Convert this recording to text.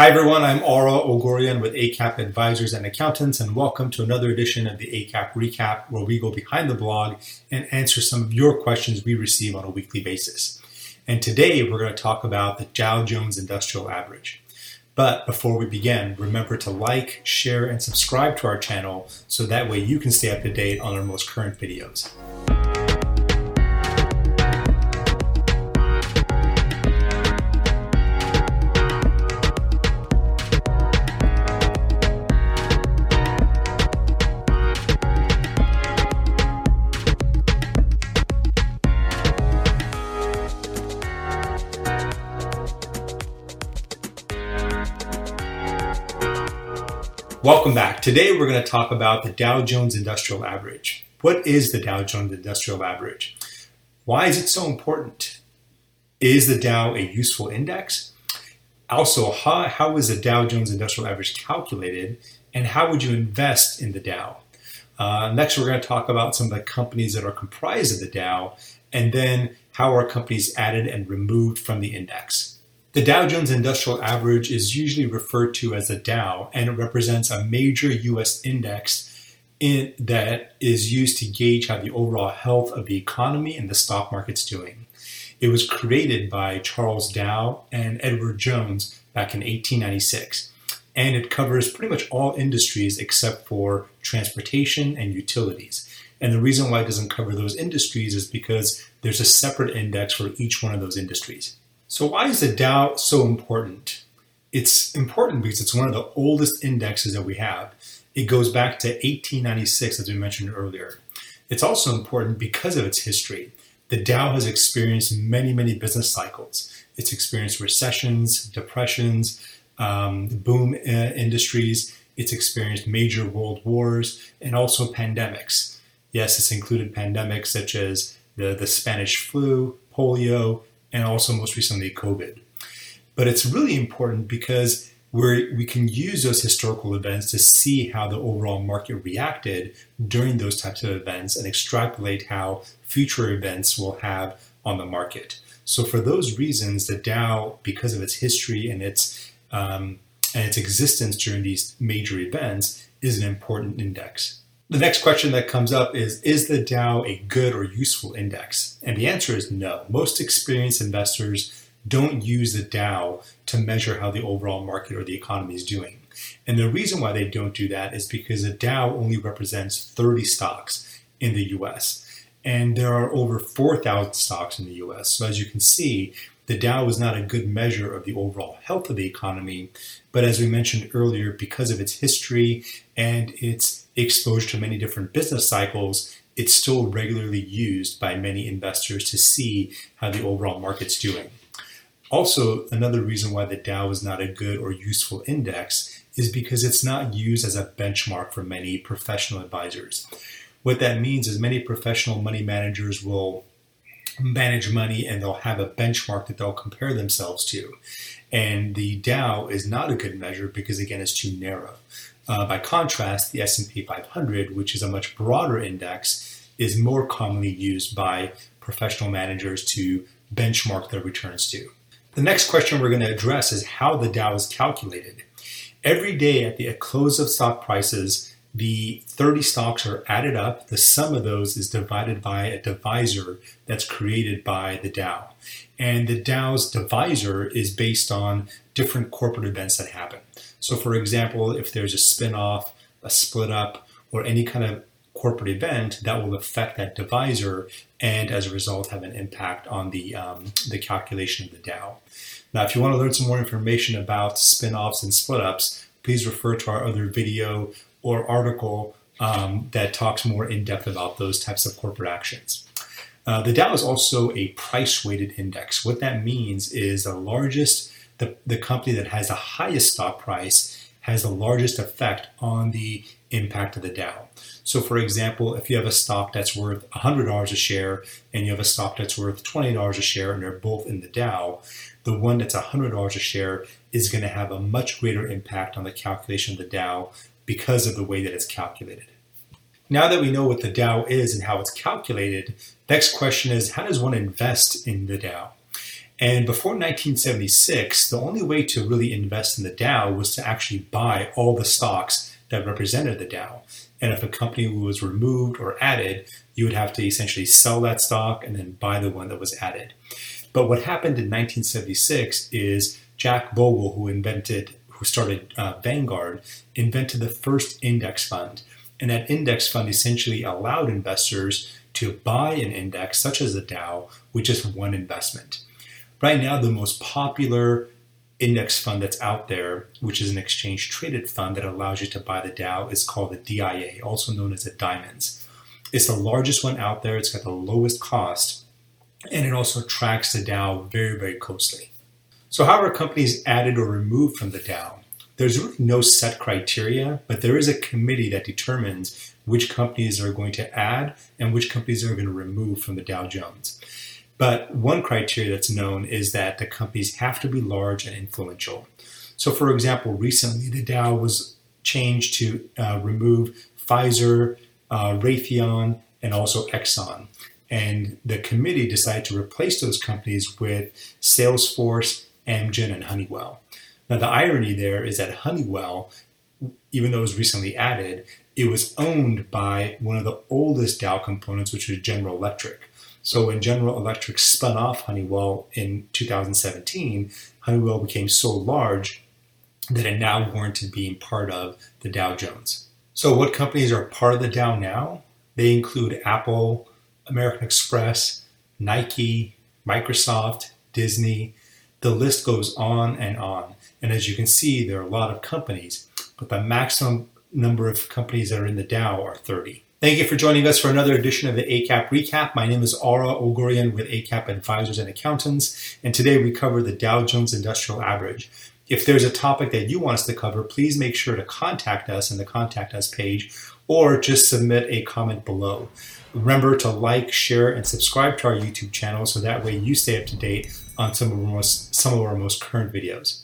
Hi everyone, I'm Ara Oghoorian with ACAP Advisors and Accountants, and welcome to another edition of the ACAP Recap, where we go behind the blog and answer some of your questions we receive on a weekly basis. And today we're going to talk about the Dow Jones Industrial Average. But before we begin, remember to like, share, and subscribe to our channel so that way you can stay up to date on our most current videos. Welcome back. Today we're going to talk about the Dow Jones Industrial Average. What is the Dow Jones Industrial Average? Why is it so important? Is the Dow a useful index? Also, how, how is the Dow Jones Industrial Average calculated and how would you invest in the Dow? Uh, next, we're going to talk about some of the companies that are comprised of the Dow and then how are companies added and removed from the index. The Dow Jones Industrial Average is usually referred to as the Dow, and it represents a major U.S. index in, that is used to gauge how the overall health of the economy and the stock market's doing. It was created by Charles Dow and Edward Jones back in 1896, and it covers pretty much all industries except for transportation and utilities. And the reason why it doesn't cover those industries is because there's a separate index for each one of those industries. So, why is the Dow so important? It's important because it's one of the oldest indexes that we have. It goes back to 1896, as we mentioned earlier. It's also important because of its history. The Dow has experienced many, many business cycles. It's experienced recessions, depressions, um, boom uh, industries. It's experienced major world wars and also pandemics. Yes, it's included pandemics such as the, the Spanish flu, polio, and also most recently COVID. But it's really important because we we can use those historical events to see how the overall market reacted during those types of events and extrapolate how future events will have on the market. So for those reasons, the Dow, because of its history and its um, and its existence during these major events, is an important index. The next question that comes up is Is the Dow a good or useful index? And the answer is no. Most experienced investors don't use the Dow to measure how the overall market or the economy is doing. And the reason why they don't do that is because the Dow only represents 30 stocks in the US. And there are over 4,000 stocks in the US. So as you can see, the Dow is not a good measure of the overall health of the economy. But as we mentioned earlier, because of its history and its exposure to many different business cycles, it's still regularly used by many investors to see how the overall market's doing. Also, another reason why the Dow is not a good or useful index is because it's not used as a benchmark for many professional advisors. What that means is many professional money managers will manage money and they'll have a benchmark that they'll compare themselves to. And the Dow is not a good measure because again it's too narrow. Uh, by contrast, the S&P 500, which is a much broader index, is more commonly used by professional managers to benchmark their returns to. The next question we're going to address is how the Dow is calculated. Every day at the close of stock prices, the 30 stocks are added up. The sum of those is divided by a divisor that's created by the Dow. And the Dow's divisor is based on different corporate events that happen. So, for example, if there's a spin-off, a split up, or any kind of corporate event, that will affect that divisor and as a result have an impact on the, um, the calculation of the Dow. Now, if you want to learn some more information about spin-offs and split-ups, please refer to our other video or article um, that talks more in depth about those types of corporate actions. Uh, the Dow is also a price weighted index. What that means is the largest the, the company that has the highest stock price has the largest effect on the impact of the Dow. So, for example, if you have a stock that's worth $100 a share and you have a stock that's worth $20 a share and they're both in the Dow, the one that's $100 a share is going to have a much greater impact on the calculation of the Dow because of the way that it's calculated. Now that we know what the Dow is and how it's calculated, next question is how does one invest in the Dow? And before 1976, the only way to really invest in the Dow was to actually buy all the stocks that represented the Dow. And if a company was removed or added, you would have to essentially sell that stock and then buy the one that was added. But what happened in 1976 is Jack Bogle, who invented, who started uh, Vanguard, invented the first index fund. And that index fund essentially allowed investors to buy an index, such as the Dow, with just one investment. Right now, the most popular index fund that's out there, which is an exchange traded fund that allows you to buy the Dow, is called the DIA, also known as the Diamonds. It's the largest one out there, it's got the lowest cost, and it also tracks the Dow very, very closely. So, how are companies added or removed from the Dow? There's really no set criteria, but there is a committee that determines which companies are going to add and which companies are going to remove from the Dow Jones. But one criteria that's known is that the companies have to be large and influential. So, for example, recently the Dow was changed to uh, remove Pfizer, uh, Raytheon, and also Exxon. And the committee decided to replace those companies with Salesforce, Amgen, and Honeywell. Now, the irony there is that Honeywell, even though it was recently added, it was owned by one of the oldest Dow components, which was General Electric. So when General Electric spun off Honeywell in 2017, Honeywell became so large that it now warranted being part of the Dow Jones. So what companies are part of the Dow now? They include Apple, American Express, Nike, Microsoft, Disney. The list goes on and on. And as you can see, there are a lot of companies, but the maximum number of companies that are in the Dow are 30. Thank you for joining us for another edition of the ACAP Recap. My name is Ara Oghoorian with ACAP Advisors and Accountants, and today we cover the Dow Jones Industrial Average. If there's a topic that you want us to cover, please make sure to contact us in the Contact Us page or just submit a comment below. Remember to like, share, and subscribe to our YouTube channel so that way you stay up to date on some of our most, some of our most current videos.